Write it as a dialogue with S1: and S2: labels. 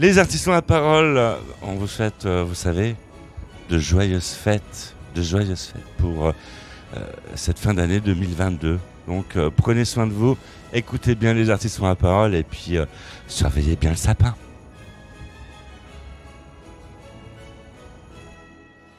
S1: Les artistes ont la parole. On vous souhaite, euh, vous savez, de joyeuses fêtes, de joyeuses fêtes pour euh, euh, cette fin d'année 2022. Donc prenez soin de vous, écoutez bien les artistes ont la parole et puis surveillez bien le sapin.